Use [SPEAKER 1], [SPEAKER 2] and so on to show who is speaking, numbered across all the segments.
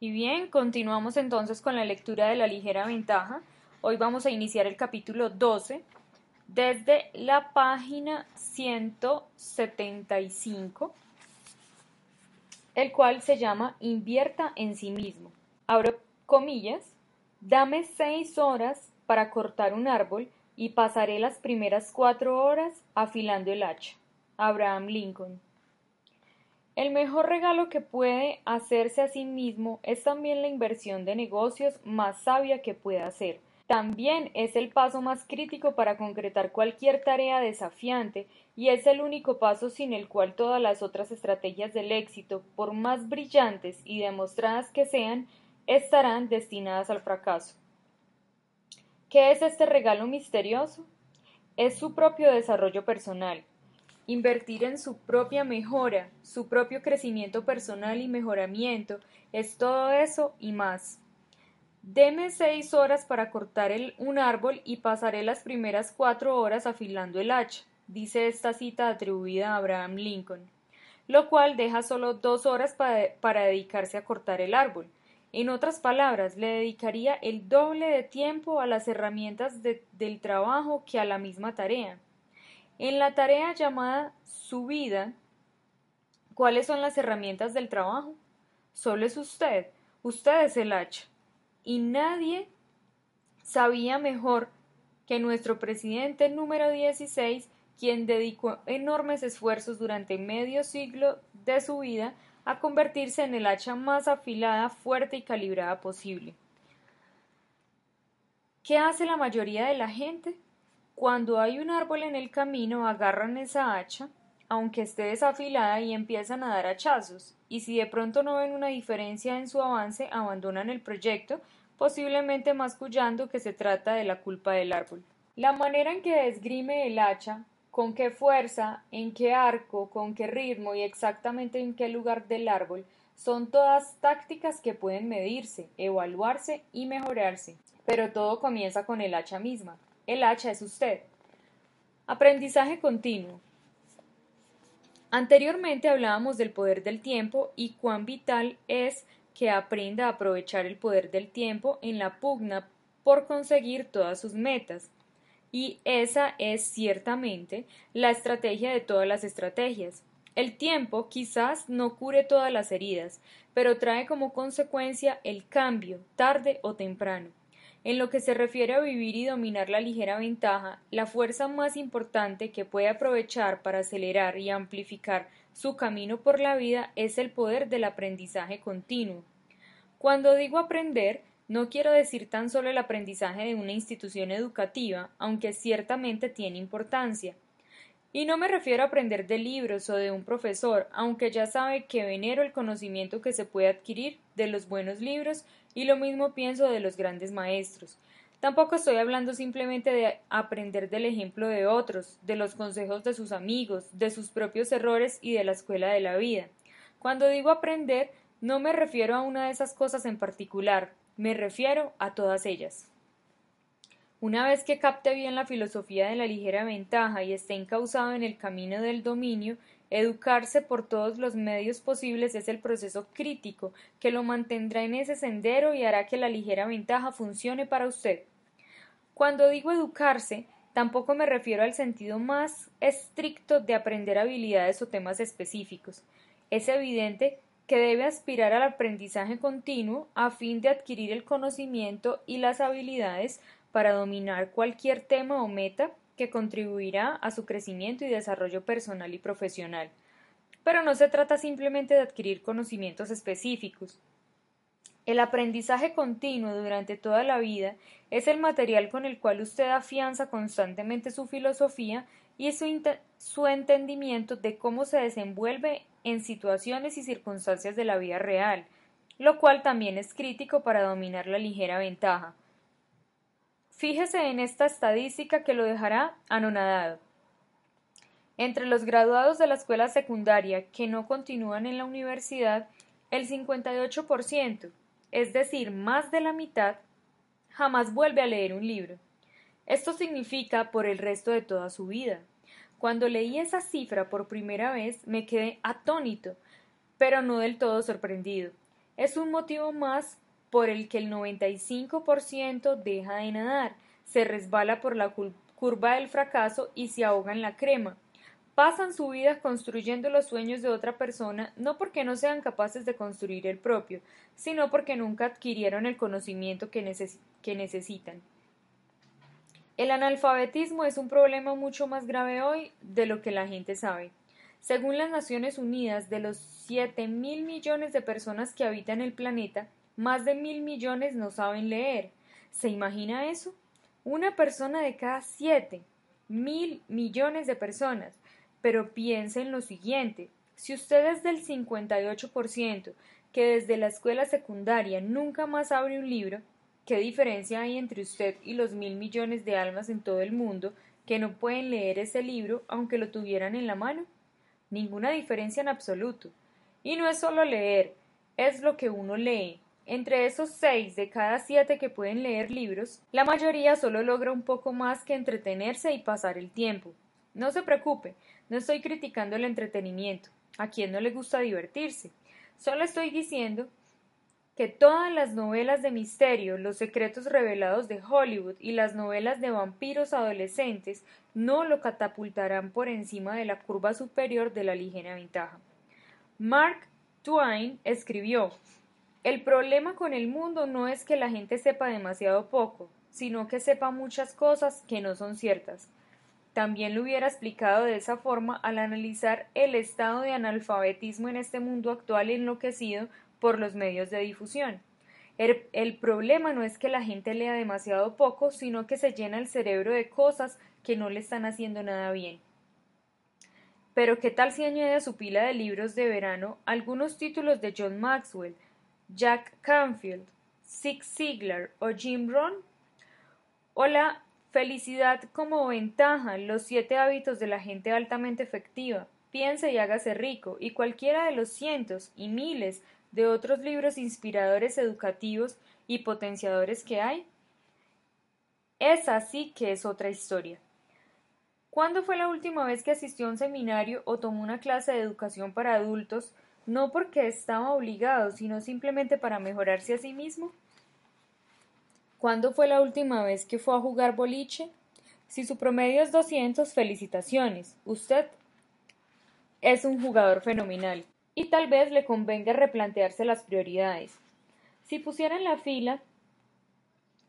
[SPEAKER 1] Y bien, continuamos entonces con la lectura de la ligera ventaja. Hoy vamos a iniciar el capítulo 12 desde la página 175, el cual se llama Invierta en sí mismo. Abro comillas, dame seis horas para cortar un árbol y pasaré las primeras cuatro horas afilando el hacha. Abraham Lincoln. El mejor regalo que puede hacerse a sí mismo es también la inversión de negocios más sabia que pueda hacer. También es el paso más crítico para concretar cualquier tarea desafiante y es el único paso sin el cual todas las otras estrategias del éxito, por más brillantes y demostradas que sean, estarán destinadas al fracaso. ¿Qué es este regalo misterioso? Es su propio desarrollo personal, Invertir en su propia mejora, su propio crecimiento personal y mejoramiento, es todo eso y más. Deme seis horas para cortar un árbol y pasaré las primeras cuatro horas afilando el hacha, dice esta cita atribuida a Abraham Lincoln, lo cual deja solo dos horas para, dedicarse a cortar el árbol. En otras palabras, le dedicaría el doble de tiempo a las herramientas del trabajo que a la misma tarea. En la tarea llamada su vida, ¿cuáles son las herramientas del trabajo? Solo es usted, usted es el hacha. Y nadie sabía mejor que nuestro presidente número 16, quien dedicó enormes esfuerzos durante medio siglo de su vida a convertirse en el hacha más afilada, fuerte y calibrada posible. ¿Qué hace la mayoría de la gente? Cuando hay un árbol en el camino, agarran esa hacha, aunque esté desafilada, y empiezan a dar hachazos, y si de pronto no ven una diferencia en su avance, abandonan el proyecto, posiblemente mascullando que se trata de la culpa del árbol. La manera en que desgrime el hacha, con qué fuerza, en qué arco, con qué ritmo y exactamente en qué lugar del árbol, son todas tácticas que pueden medirse, evaluarse y mejorarse. Pero todo comienza con el hacha misma. El hacha es usted. Aprendizaje continuo. Anteriormente hablábamos del poder del tiempo y cuán vital es que aprenda a aprovechar el poder del tiempo en la pugna por conseguir todas sus metas. Y esa es ciertamente la estrategia de todas las estrategias. El tiempo quizás no cure todas las heridas, pero trae como consecuencia el cambio, tarde o temprano. En lo que se refiere a vivir y dominar la ligera ventaja, la fuerza más importante que puede aprovechar para acelerar y amplificar su camino por la vida es el poder del aprendizaje continuo. Cuando digo aprender, no quiero decir tan solo el aprendizaje de una institución educativa, aunque ciertamente tiene importancia. Y no me refiero a aprender de libros o de un profesor, aunque ya sabe que venero el conocimiento que se puede adquirir de los buenos libros y lo mismo pienso de los grandes maestros. Tampoco estoy hablando simplemente de aprender del ejemplo de otros, de los consejos de sus amigos, de sus propios errores y de la escuela de la vida. Cuando digo aprender, no me refiero a una de esas cosas en particular, me refiero a todas ellas. Una vez que capte bien la filosofía de la ligera ventaja y esté encauzado en el camino del dominio, Educarse por todos los medios posibles es el proceso crítico que lo mantendrá en ese sendero y hará que la ligera ventaja funcione para usted. Cuando digo educarse, tampoco me refiero al sentido más estricto de aprender habilidades o temas específicos. Es evidente que debe aspirar al aprendizaje continuo a fin de adquirir el conocimiento y las habilidades para dominar cualquier tema o meta que contribuirá a su crecimiento y desarrollo personal y profesional. Pero no se trata simplemente de adquirir conocimientos específicos. El aprendizaje continuo durante toda la vida es el material con el cual usted afianza constantemente su filosofía y su, su, entendimiento de cómo se desenvuelve en situaciones y circunstancias de la vida real. lo cual también es crítico para dominar la ligera ventaja. Fíjese en esta estadística que lo dejará anonadado. Entre los graduados de la escuela secundaria que no continúan en la universidad, el 58%, es decir, más de la mitad, jamás vuelve a leer un libro. Esto significa por el resto de toda su vida. Cuando leí esa cifra por primera vez me quedé atónito, pero no del todo sorprendido. Es un motivo más por el que el 95% deja de nadar, se resbala por la curva del fracaso y se ahoga en la crema. Pasan su vida construyendo los sueños de otra persona no porque no sean capaces de construir el propio, sino porque nunca adquirieron el conocimiento que, que necesitan. El analfabetismo es un problema mucho más grave hoy de lo que la gente sabe. Según las Naciones Unidas, de los siete mil millones de personas que habitan el planeta, más de mil millones no saben leer. ¿Se imagina eso? Una persona de cada siete mil millones de personas. Pero piense en lo siguiente. Si usted es del 58% que desde la escuela secundaria nunca más abre un libro, ¿Qué diferencia hay entre usted y los mil millones de almas en todo el mundo que no pueden leer ese libro aunque lo tuvieran en la mano? Ninguna diferencia en absoluto. Y no es solo leer, es lo que uno lee. Entre esos seis de cada siete que pueden leer libros, la mayoría solo logra un poco más que entretenerse y pasar el tiempo. No se preocupe, no estoy criticando el entretenimiento. ¿A quién no le gusta divertirse? Solo estoy diciendo que todas las novelas de misterio, los secretos revelados de Hollywood y las novelas de vampiros adolescentes no lo catapultarán por encima de la curva superior de la ligera ventaja. Mark Twain escribió El problema con el mundo no es que la gente sepa demasiado poco, sino que sepa muchas cosas que no son ciertas. También lo hubiera explicado de esa forma al analizar el estado de analfabetismo en este mundo actual enloquecido por los medios de difusión. El, problema no es que la gente lea demasiado poco, sino que se llena el cerebro de cosas que no le están haciendo nada bien. Pero ¿qué tal si añade a su pila de libros de verano algunos títulos de John Maxwell, Jack Canfield, Zig Ziglar o Jim Rohn? O la felicidad como ventaja, los siete hábitos de la gente altamente efectiva, piense y hágase rico, y cualquiera de los cientos y miles de otros libros inspiradores educativos y potenciadores que hay? Es así que es otra historia. ¿Cuándo fue la última vez que asistió a un seminario o tomó una clase de educación para adultos, no porque estaba obligado, sino simplemente para mejorarse a sí mismo? ¿Cuándo fue la última vez que fue a jugar boliche? Si su promedio es 200, felicitaciones. Usted es un jugador fenomenal y tal vez le convenga replantearse las prioridades. Si pusiera en la fila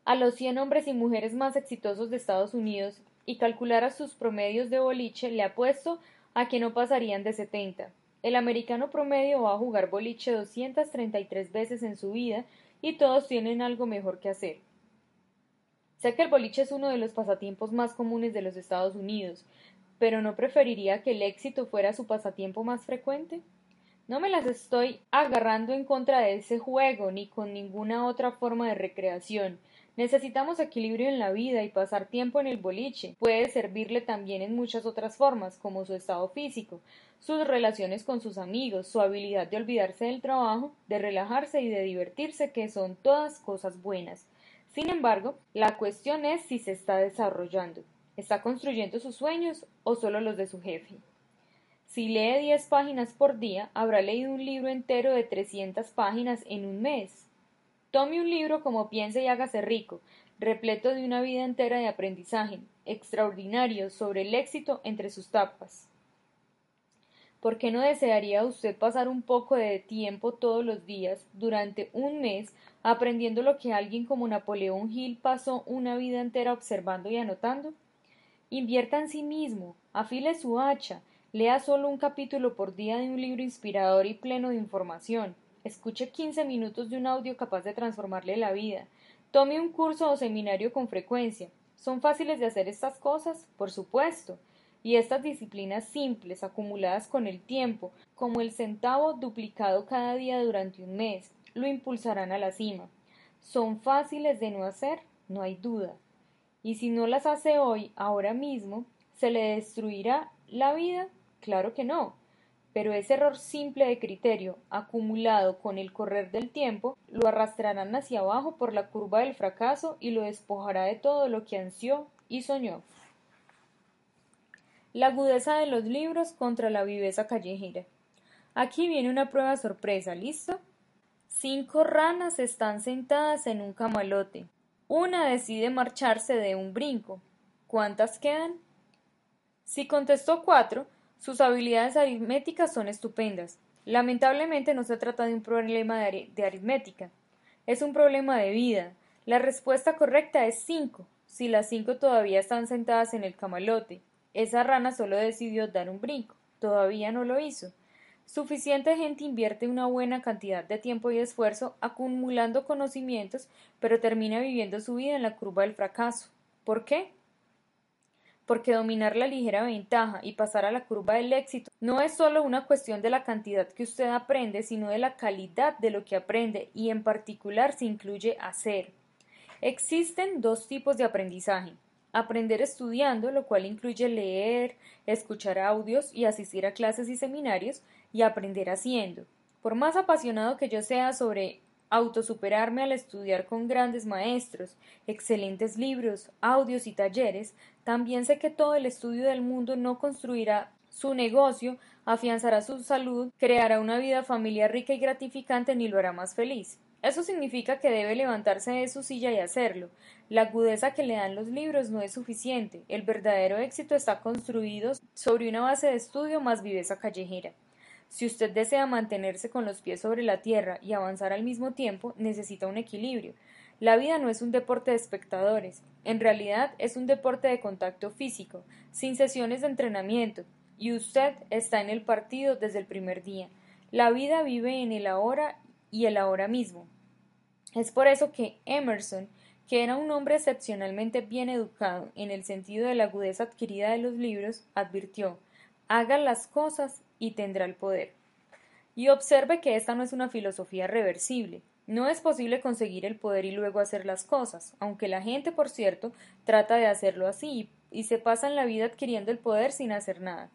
[SPEAKER 1] a los 100 hombres y mujeres más exitosos de Estados Unidos y calculara sus promedios de boliche, le apuesto a que no pasarían de 70. El americano promedio va a jugar boliche 233 veces en su vida y todos tienen algo mejor que hacer. Sé que el boliche es uno de los pasatiempos más comunes de los Estados Unidos, pero ¿no preferiría que el éxito fuera su pasatiempo más frecuente? No me las estoy agarrando en contra de ese juego ni con ninguna otra forma de recreación. Necesitamos equilibrio en la vida y pasar tiempo en el boliche puede servirle también en muchas otras formas, como su estado físico, sus relaciones con sus amigos, su habilidad de olvidarse del trabajo, de relajarse y de divertirse, que son todas cosas buenas. Sin embargo, la cuestión es si se está desarrollando. ¿Está construyendo sus sueños o solo los de su jefe? Si lee diez páginas por día, habrá leído un libro entero de trescientas páginas en un mes. Tome un libro como piense y hágase rico, repleto de una vida entera de aprendizaje, extraordinario sobre el éxito entre sus tapas. ¿Por qué no desearía usted pasar un poco de tiempo todos los días, durante un mes, aprendiendo lo que alguien como Napoleón Hill pasó una vida entera observando y anotando? Invierta en sí mismo, afile su hacha, Lea solo un capítulo por día de un libro inspirador y pleno de información. Escuche 15 minutos de un audio capaz de transformarle la vida. Tome un curso o seminario con frecuencia. ¿Son fáciles de hacer estas cosas? Por supuesto. Y estas disciplinas simples, acumuladas con el tiempo, como el centavo duplicado cada día durante un mes, lo impulsarán a la cima. Son fáciles de no hacer, no hay duda. Y si no las hace hoy, ahora mismo, ¿se le destruirá la vida? Claro que no. Pero ese error simple de criterio, acumulado con el correr del tiempo, lo arrastrarán hacia abajo por la curva del fracaso y lo despojará de todo lo que ansió y soñó. La agudeza de los libros contra la viveza callejera. Aquí viene una prueba sorpresa, ¿listo? Cinco ranas están sentadas en un camalote. Una decide marcharse de un brinco. ¿Cuántas quedan? Si contestó cuatro, sus habilidades aritméticas son estupendas. Lamentablemente no se trata de un problema de, aritmética. Es un problema de vida. La respuesta correcta es cinco. Si las cinco todavía están sentadas en el camalote, esa rana solo decidió dar un brinco. Todavía no lo hizo. Suficiente gente invierte una buena cantidad de tiempo y esfuerzo acumulando conocimientos, pero termina viviendo su vida en la curva del fracaso. ¿Por qué? Porque dominar la ligera ventaja y pasar a la curva del éxito no es solo una cuestión de la cantidad que usted aprende, sino de la calidad de lo que aprende y en particular se incluye hacer. Existen dos tipos de aprendizaje aprender estudiando, lo cual incluye leer, escuchar audios y asistir a clases y seminarios, y aprender haciendo. Por más apasionado que yo sea sobre autosuperarme al estudiar con grandes maestros, excelentes libros, audios y talleres, también sé que todo el estudio del mundo no construirá su negocio, afianzará su salud, creará una vida familiar rica y gratificante ni lo hará más feliz. Eso significa que debe levantarse de su silla y hacerlo. La agudeza que le dan los libros no es suficiente. El verdadero éxito está construido sobre una base de estudio más viveza callejera. Si usted desea mantenerse con los pies sobre la tierra y avanzar al mismo tiempo, necesita un equilibrio. La vida no es un deporte de espectadores, en realidad es un deporte de contacto físico, sin sesiones de entrenamiento, y usted está en el partido desde el primer día. La vida vive en el ahora y el ahora mismo. Es por eso que Emerson, que era un hombre excepcionalmente bien educado en el sentido de la agudeza adquirida de los libros, advirtió haga las cosas y tendrá el poder. Y observe que esta no es una filosofía reversible. No es posible conseguir el poder y luego hacer las cosas, aunque la gente, por cierto, trata de hacerlo así y se pasan la vida adquiriendo el poder sin hacer nada.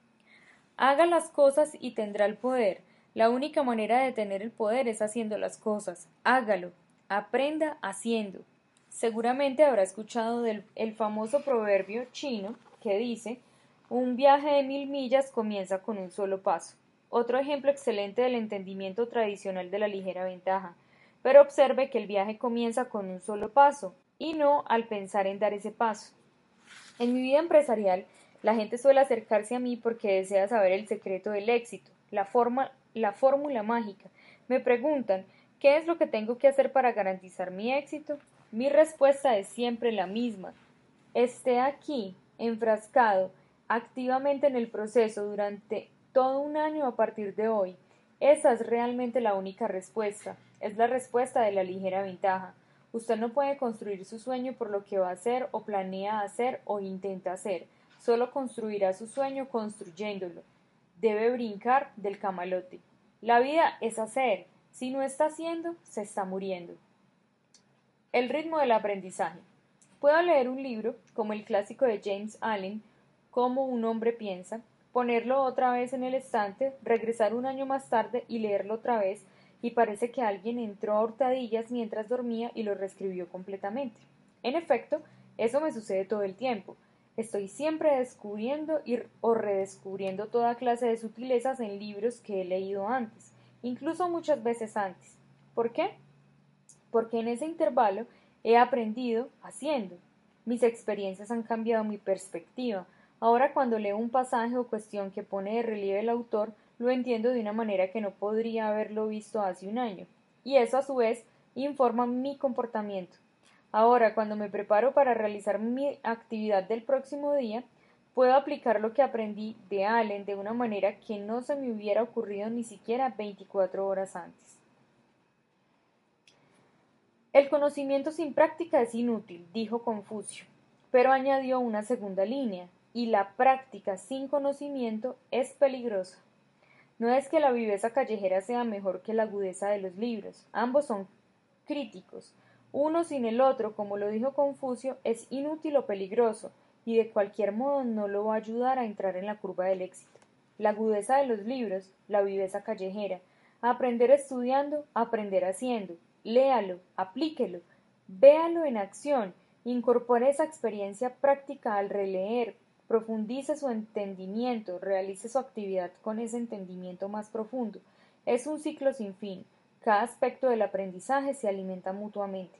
[SPEAKER 1] Haga las cosas y tendrá el poder. La única manera de tener el poder es haciendo las cosas. Hágalo, Aprenda haciendo. Seguramente habrá escuchado el famoso proverbio chino que dice un viaje de mil millas comienza con un solo paso. Otro ejemplo excelente del entendimiento tradicional de la ligera ventaja. Pero observe que el viaje comienza con un solo paso y no al pensar en dar ese paso. En mi vida empresarial, la gente suele acercarse a mí porque desea saber el secreto del éxito, la fórmula mágica. Me preguntan ¿Qué es lo que tengo que hacer para garantizar mi éxito? Mi respuesta es siempre la misma. Esté aquí, enfrascado, activamente en el proceso durante todo un año a partir de hoy. Esa es realmente la única respuesta. Es la respuesta de la ligera ventaja. Usted no puede construir su sueño por lo que va a hacer o planea hacer o intenta hacer. Solo construirá su sueño construyéndolo. Debe brincar del camalote. La vida es hacer, si no está haciendo, se está muriendo. El ritmo del aprendizaje. Puedo leer un libro, como el clásico de James Allen, Cómo un hombre piensa, ponerlo otra vez en el estante, regresar un año más tarde y leerlo otra vez, y parece que alguien entró a hurtadillas mientras dormía y lo reescribió completamente. En efecto, eso me sucede todo el tiempo. Estoy siempre descubriendo y, o redescubriendo toda clase de sutilezas en libros que he leído antes incluso muchas veces antes. ¿Por qué? Porque en ese intervalo he aprendido haciendo. Mis experiencias han cambiado mi perspectiva. Ahora cuando leo un pasaje o cuestión que pone de relieve el autor, lo entiendo de una manera que no podría haberlo visto hace un año. Y eso a su vez informa mi comportamiento. Ahora, cuando me preparo para realizar mi actividad del próximo día, Puedo aplicar lo que aprendí de Allen de una manera que no se me hubiera ocurrido ni siquiera 24 horas antes. El conocimiento sin práctica es inútil, dijo Confucio, pero añadió una segunda línea, y la práctica sin conocimiento es peligrosa. No es que la viveza callejera sea mejor que la agudeza de los libros, ambos son críticos. Uno sin el otro, como lo dijo Confucio, es inútil o peligroso, y de cualquier modo no lo va a ayudar a entrar en la curva del éxito. La agudeza de los libros, la viveza callejera, aprender estudiando, aprender haciendo, léalo, aplíquelo, véalo en acción, incorpore esa experiencia práctica al releer, profundice su entendimiento, realice su actividad con ese entendimiento más profundo. Es un ciclo sin fin. Cada aspecto del aprendizaje se alimenta mutuamente.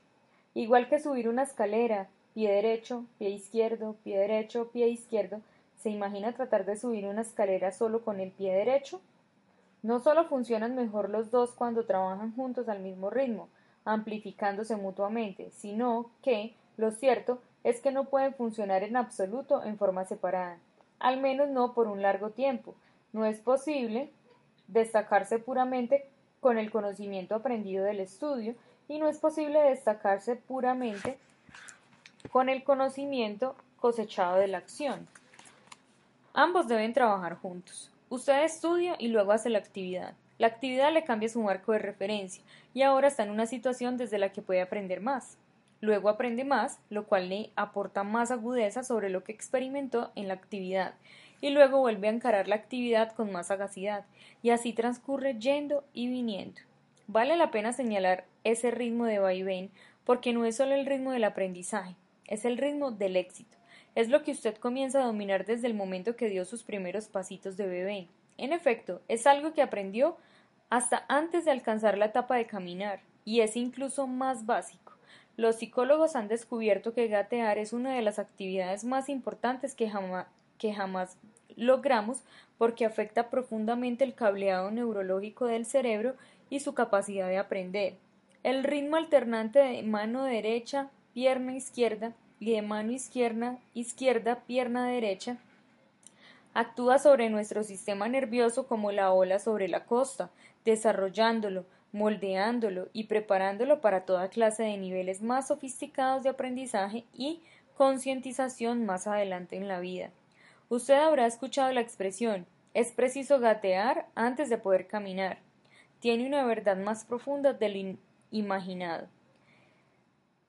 [SPEAKER 1] Igual que subir una escalera, pie derecho, pie izquierdo, pie derecho, pie izquierdo, ¿se imagina tratar de subir una escalera solo con el pie derecho? No solo funcionan mejor los dos cuando trabajan juntos al mismo ritmo, amplificándose mutuamente, sino que, lo cierto, es que no pueden funcionar en absoluto en forma separada, al menos no por un largo tiempo. No es posible destacarse puramente con el conocimiento aprendido del estudio y no es posible destacarse puramente con el conocimiento cosechado de la acción. Ambos deben trabajar juntos. Usted estudia y luego hace la actividad. La actividad le cambia su marco de referencia y ahora está en una situación desde la que puede aprender más. Luego aprende más, lo cual le aporta más agudeza sobre lo que experimentó en la actividad, y luego vuelve a encarar la actividad con más sagacidad, y así transcurre yendo y viniendo. Vale la pena señalar ese ritmo de vaivén, porque no es solo el ritmo del aprendizaje, es el ritmo del éxito. Es lo que usted comienza a dominar desde el momento que dio sus primeros pasitos de bebé. En efecto, es algo que aprendió hasta antes de alcanzar la etapa de caminar, y es incluso más básico. Los psicólogos han descubierto que gatear es una de las actividades más importantes que, jamás logramos porque afecta profundamente el cableado neurológico del cerebro y su capacidad de aprender. El ritmo alternante de mano derecha, pierna izquierda y de mano izquierda, izquierda, pierna derecha, actúa sobre nuestro sistema nervioso como la ola sobre la costa, desarrollándolo, moldeándolo y preparándolo para toda clase de niveles más sofisticados de aprendizaje y concientización más adelante en la vida. Usted habrá escuchado la expresión es preciso gatear antes de poder caminar tiene una verdad más profunda del imaginado.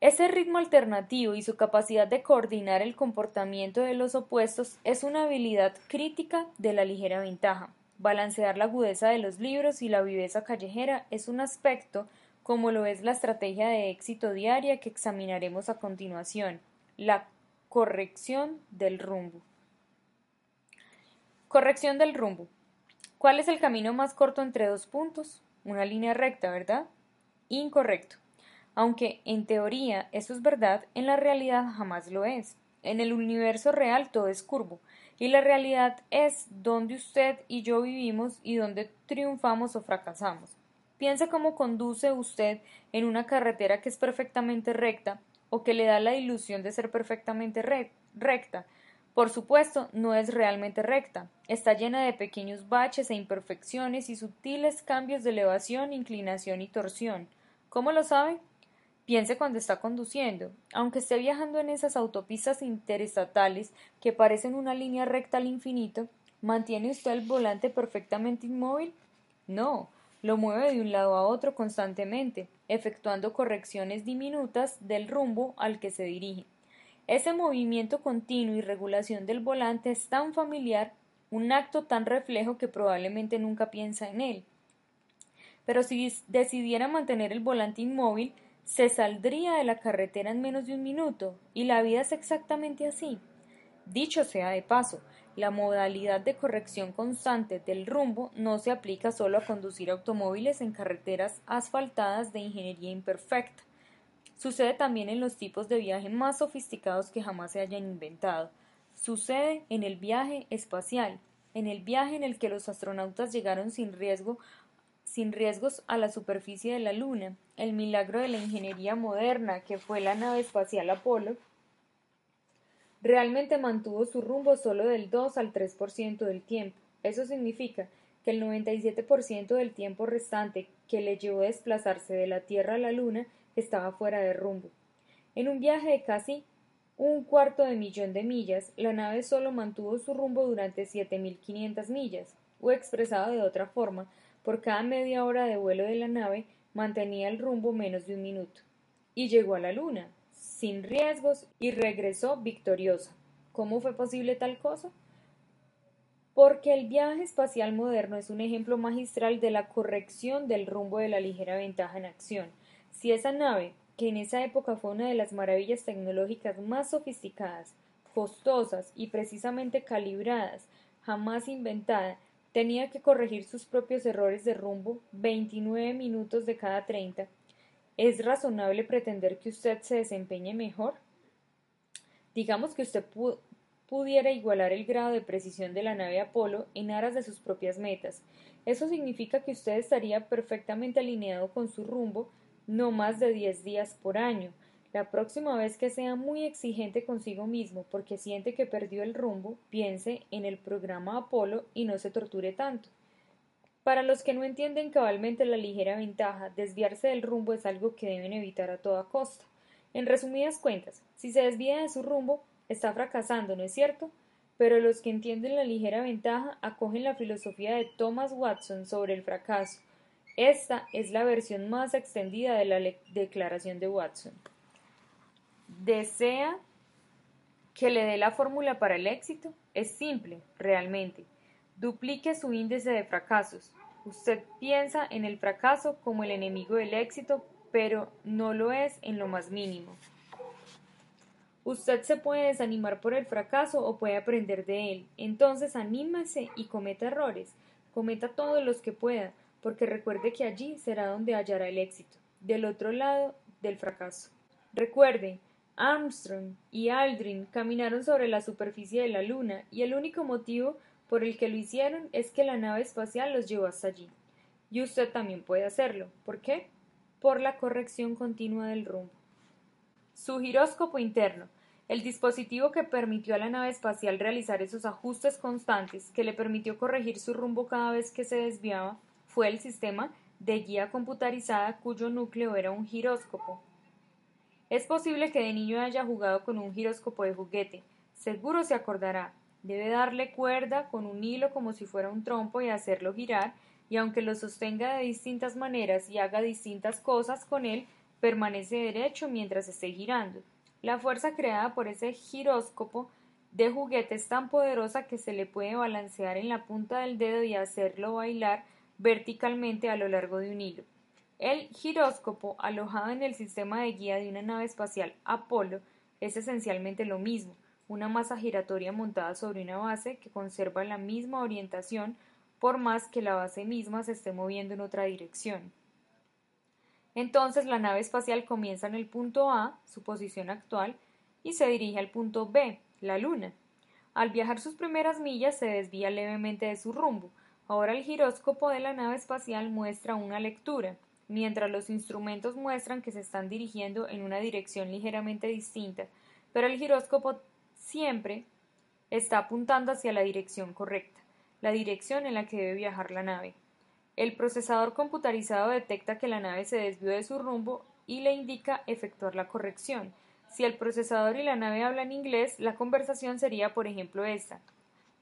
[SPEAKER 1] Ese ritmo alternativo y su capacidad de coordinar el comportamiento de los opuestos es una habilidad crítica de la ligera ventaja. Balancear la agudeza de los libros y la viveza callejera es un aspecto, como lo es la estrategia de éxito diaria que examinaremos a continuación, la corrección del rumbo. Corrección del rumbo. ¿Cuál es el camino más corto entre dos puntos? Una línea recta, ¿verdad? Incorrecto. Aunque en teoría eso es verdad, en la realidad jamás lo es. En el universo real todo es curvo, y la realidad es donde usted y yo vivimos y donde triunfamos o fracasamos. Piense cómo conduce usted en una carretera que es perfectamente recta o que le da la ilusión de ser perfectamente recta, por supuesto, no es realmente recta. Está llena de pequeños baches e imperfecciones y sutiles cambios de elevación, inclinación y torsión. ¿Cómo lo sabe? Piense cuando está conduciendo. Aunque esté viajando en esas autopistas interestatales que parecen una línea recta al infinito, ¿mantiene usted el volante perfectamente inmóvil? No, lo mueve de un lado a otro constantemente, efectuando correcciones diminutas del rumbo al que se dirige. Ese movimiento continuo y regulación del volante es tan familiar, un acto tan reflejo que probablemente nunca piensa en él. Pero si decidiera mantener el volante inmóvil, se saldría de la carretera en menos de un minuto, y la vida es exactamente así. Dicho sea de paso, la modalidad de corrección constante del rumbo no se aplica solo a conducir automóviles en carreteras asfaltadas de ingeniería imperfecta. Sucede también en los tipos de viaje más sofisticados que jamás se hayan inventado. Sucede en el viaje espacial, en el viaje en el que los astronautas llegaron sin riesgo sin riesgos a la superficie de la Luna, el milagro de la ingeniería moderna que fue la nave espacial Apolo, realmente mantuvo su rumbo solo del 2 al 3% del tiempo. Eso significa que el 97% del tiempo restante que le llevó a desplazarse de la Tierra a la Luna estaba fuera de rumbo. En un viaje de casi un cuarto de millón de millas, la nave solo mantuvo su rumbo durante 7.500 millas. o expresado de otra forma, por cada media hora de vuelo de la nave mantenía el rumbo menos de un minuto. Y llegó a la Luna, sin riesgos, y regresó victoriosa. ¿Cómo fue posible tal cosa? Porque el viaje espacial moderno es un ejemplo magistral de la corrección del rumbo de la ligera ventaja en acción. Si esa nave, que en esa época fue una de las maravillas tecnológicas más sofisticadas, costosas y precisamente calibradas, jamás inventada, tenía que corregir sus propios errores de rumbo 29 minutos de cada 30, ¿es razonable pretender que usted se desempeñe mejor? Digamos que usted pudiera igualar el grado de precisión de la nave Apolo en aras de sus propias metas. Eso significa que usted estaría perfectamente alineado con su rumbo no más de 10 días por año, la próxima vez que sea muy exigente consigo mismo porque siente que perdió el rumbo, piense en el programa Apolo y no se torture tanto. Para los que no entienden cabalmente la ligera ventaja, desviarse del rumbo es algo que deben evitar a toda costa. En resumidas cuentas, si se desvía de su rumbo, está fracasando, ¿no es cierto? Pero los que entienden la ligera ventaja acogen la filosofía de Thomas Watson sobre el fracaso. Esta es la versión más extendida de la declaración de Watson desea que le dé la fórmula para el éxito, es simple, realmente. Duplique su índice de fracasos. Usted piensa en el fracaso como el enemigo del éxito, pero no lo es en lo más mínimo. Usted se puede desanimar por el fracaso o puede aprender de él. Entonces anímese y cometa errores. Cometa todos los que pueda, porque recuerde que allí será donde hallará el éxito, del otro lado del fracaso. Recuerde, Armstrong y Aldrin caminaron sobre la superficie de la Luna y el único motivo por el que lo hicieron es que la nave espacial los llevó hasta allí. Y usted también puede hacerlo. ¿Por qué? Por la corrección continua del rumbo. Su giróscopo interno, el dispositivo que permitió a la nave espacial realizar esos ajustes constantes que le permitió corregir su rumbo cada vez que se desviaba, fue el sistema de guía computarizada cuyo núcleo era un giróscopo, es posible que de niño haya jugado con un giróscopo de juguete. Seguro se acordará. Debe darle cuerda con un hilo como si fuera un trompo y hacerlo girar, y aunque lo sostenga de distintas maneras y haga distintas cosas con él, permanece derecho mientras esté girando. La fuerza creada por ese giróscopo de juguete es tan poderosa que se le puede balancear en la punta del dedo y hacerlo bailar verticalmente a lo largo de un hilo. El giróscopo, alojado en el sistema de guía de una nave espacial Apolo, es esencialmente lo mismo, una masa giratoria montada sobre una base que conserva la misma orientación por más que la base misma se esté moviendo en otra dirección. Entonces la nave espacial comienza en el punto A, su posición actual, y se dirige al punto B, la Luna. Al viajar sus primeras millas se desvía levemente de su rumbo. Ahora el giróscopo de la nave espacial muestra una lectura mientras los instrumentos muestran que se están dirigiendo en una dirección ligeramente distinta, pero el giróscopo siempre está apuntando hacia la dirección correcta, la dirección en la que debe viajar la nave. El procesador computarizado detecta que la nave se desvió de su rumbo y le indica efectuar la corrección. Si el procesador y la nave hablan inglés, la conversación sería, por ejemplo, esta.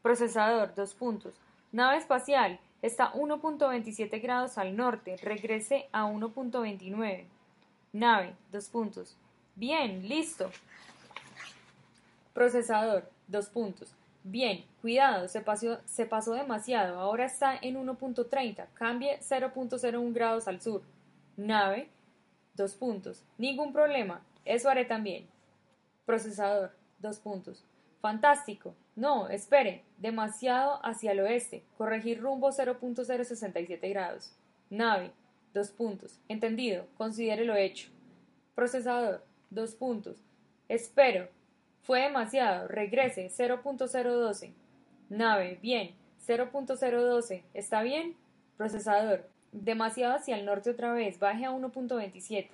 [SPEAKER 1] Procesador, dos puntos. Nave espacial, Está 1.27 grados al norte. Regrese a 1.29. Nave, dos puntos. Bien, listo. Procesador, dos puntos. Bien, cuidado, se pasó, se pasó demasiado. Ahora está en 1.30. Cambie 0.01 grados al sur. Nave, dos puntos. Ningún problema. Eso haré también. Procesador, dos puntos. Fantástico. No, espere. Demasiado hacia el oeste. Corregir rumbo 0.067 grados. Nave. Dos puntos. Entendido. Considere lo hecho. Procesador. Dos puntos. Espero. Fue demasiado. Regrese. 0.012. Nave. Bien. 0.012. ¿Está bien? Procesador. Demasiado hacia el norte otra vez. Baje a 1.27.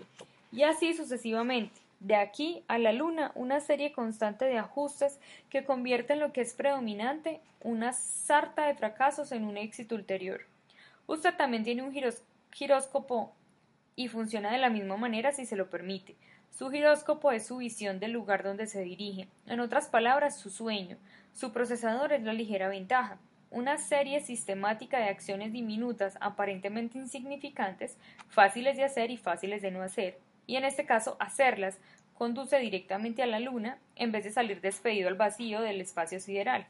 [SPEAKER 1] Y así sucesivamente. De aquí a la luna, una serie constante de ajustes que convierten lo que es predominante, una sarta de fracasos en un éxito ulterior. Usted también tiene un giróscopo y funciona de la misma manera si se lo permite. Su giróscopo es su visión del lugar donde se dirige, en otras palabras, su sueño. Su procesador es la ligera ventaja. una serie sistemática de acciones diminutas aparentemente insignificantes, fáciles de hacer y fáciles de no hacer, y en este caso hacerlas conduce directamente a la luna en vez de salir despedido al vacío del espacio sideral.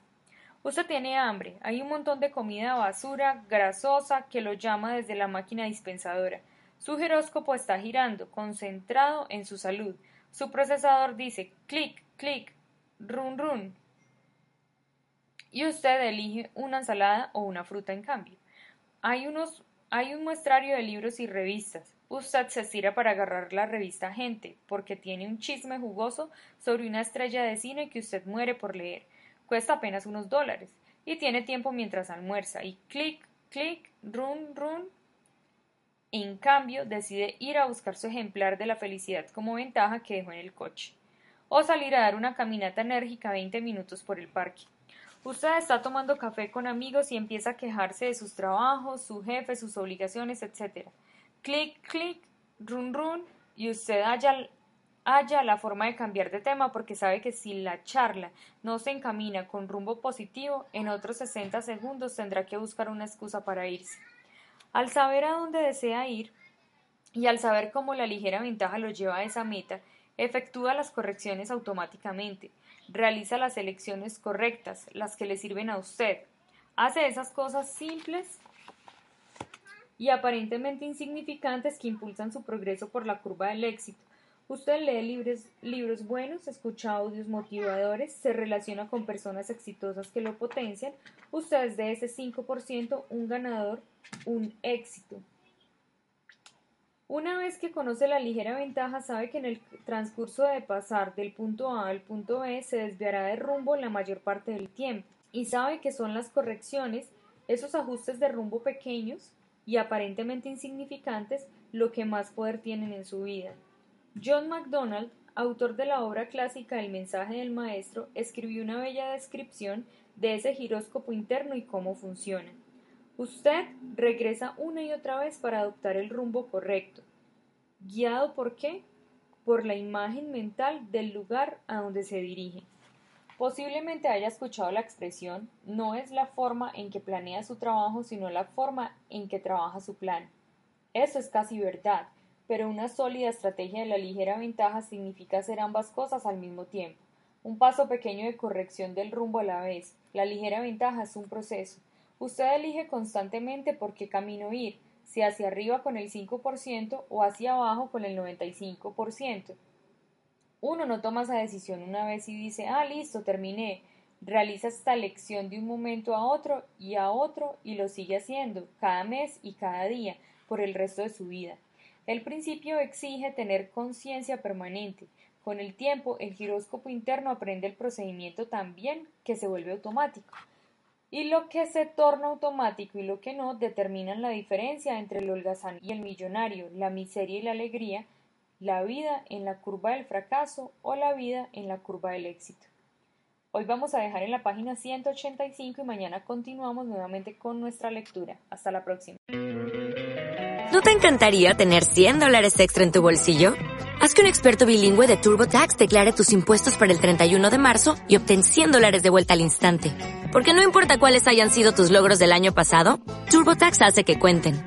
[SPEAKER 1] Usted tiene hambre, hay un montón de comida basura, grasosa, que lo llama desde la máquina dispensadora. Su giróscopo está girando, concentrado en su salud. Su procesador dice clic, clic, run, run. Y usted elige una ensalada o una fruta en cambio. Hay, unos, hay un muestrario de libros y revistas. Usted se estira para agarrar la revista Gente, porque tiene un chisme jugoso sobre una estrella de cine que usted muere por leer. Cuesta apenas unos dólares. Y tiene tiempo mientras almuerza. Y clic, clic, run, run. En cambio, decide ir a buscar su ejemplar de la felicidad como ventaja que dejó en el coche. O salir a dar una caminata enérgica 20 minutos por el parque. Usted está tomando café con amigos y empieza a quejarse de sus trabajos, su jefe, sus obligaciones, etc clic, clic, run, run, y usted haya, haya la forma de cambiar de tema porque sabe que si la charla no se encamina con rumbo positivo, en otros 60 segundos tendrá que buscar una excusa para irse. Al saber a dónde desea ir y al saber cómo la ligera ventaja lo lleva a esa meta, efectúa las correcciones automáticamente, realiza las elecciones correctas, las que le sirven a usted, hace esas cosas simples y aparentemente insignificantes que impulsan su progreso por la curva del éxito. Usted lee libros, libros buenos, escucha audios motivadores, se relaciona con personas exitosas que lo potencian. Usted es de ese 5% un ganador, un éxito. Una vez que conoce la ligera ventaja, sabe que en el transcurso de pasar del punto A al punto B se desviará de rumbo la mayor parte del tiempo y sabe que son las correcciones, esos ajustes de rumbo pequeños, y aparentemente insignificantes lo que más poder tienen en su vida. John MacDonald, autor de la obra clásica El mensaje del maestro, escribió una bella descripción de ese giróscopo interno y cómo funciona. Usted regresa una y otra vez para adoptar el rumbo correcto. ¿Guiado por qué? Por la imagen mental del lugar a donde se dirige. Posiblemente haya escuchado la expresión no es la forma en que planea su trabajo, sino la forma en que trabaja su plan. Eso es casi verdad, pero una sólida estrategia de la ligera ventaja significa hacer ambas cosas al mismo tiempo. Un paso pequeño de corrección del rumbo a la vez. La ligera ventaja es un proceso. Usted elige constantemente por qué camino ir, si hacia arriba con el 5% o hacia abajo con el 95%. Uno no toma esa decisión una vez y dice, ah, listo, terminé. Realiza esta lección de un momento a otro y a otro y lo sigue haciendo cada mes y cada día por el resto de su vida. El principio exige tener conciencia permanente. Con el tiempo, el giróscopo interno aprende el procedimiento también que se vuelve automático. Y lo que se torna automático y lo que no determinan la diferencia entre el holgazán y el millonario, la miseria y la alegría, la vida en la curva del fracaso o la vida en la curva del éxito. Hoy vamos a dejar en la página 185 y mañana continuamos nuevamente con nuestra lectura. Hasta la próxima.
[SPEAKER 2] ¿No te encantaría tener 100 dólares extra en tu bolsillo? Haz que un experto bilingüe de TurboTax declare tus impuestos para el 31 de marzo y obtén 100 dólares de vuelta al instante. Porque no importa cuáles hayan sido tus logros del año pasado, TurboTax hace que cuenten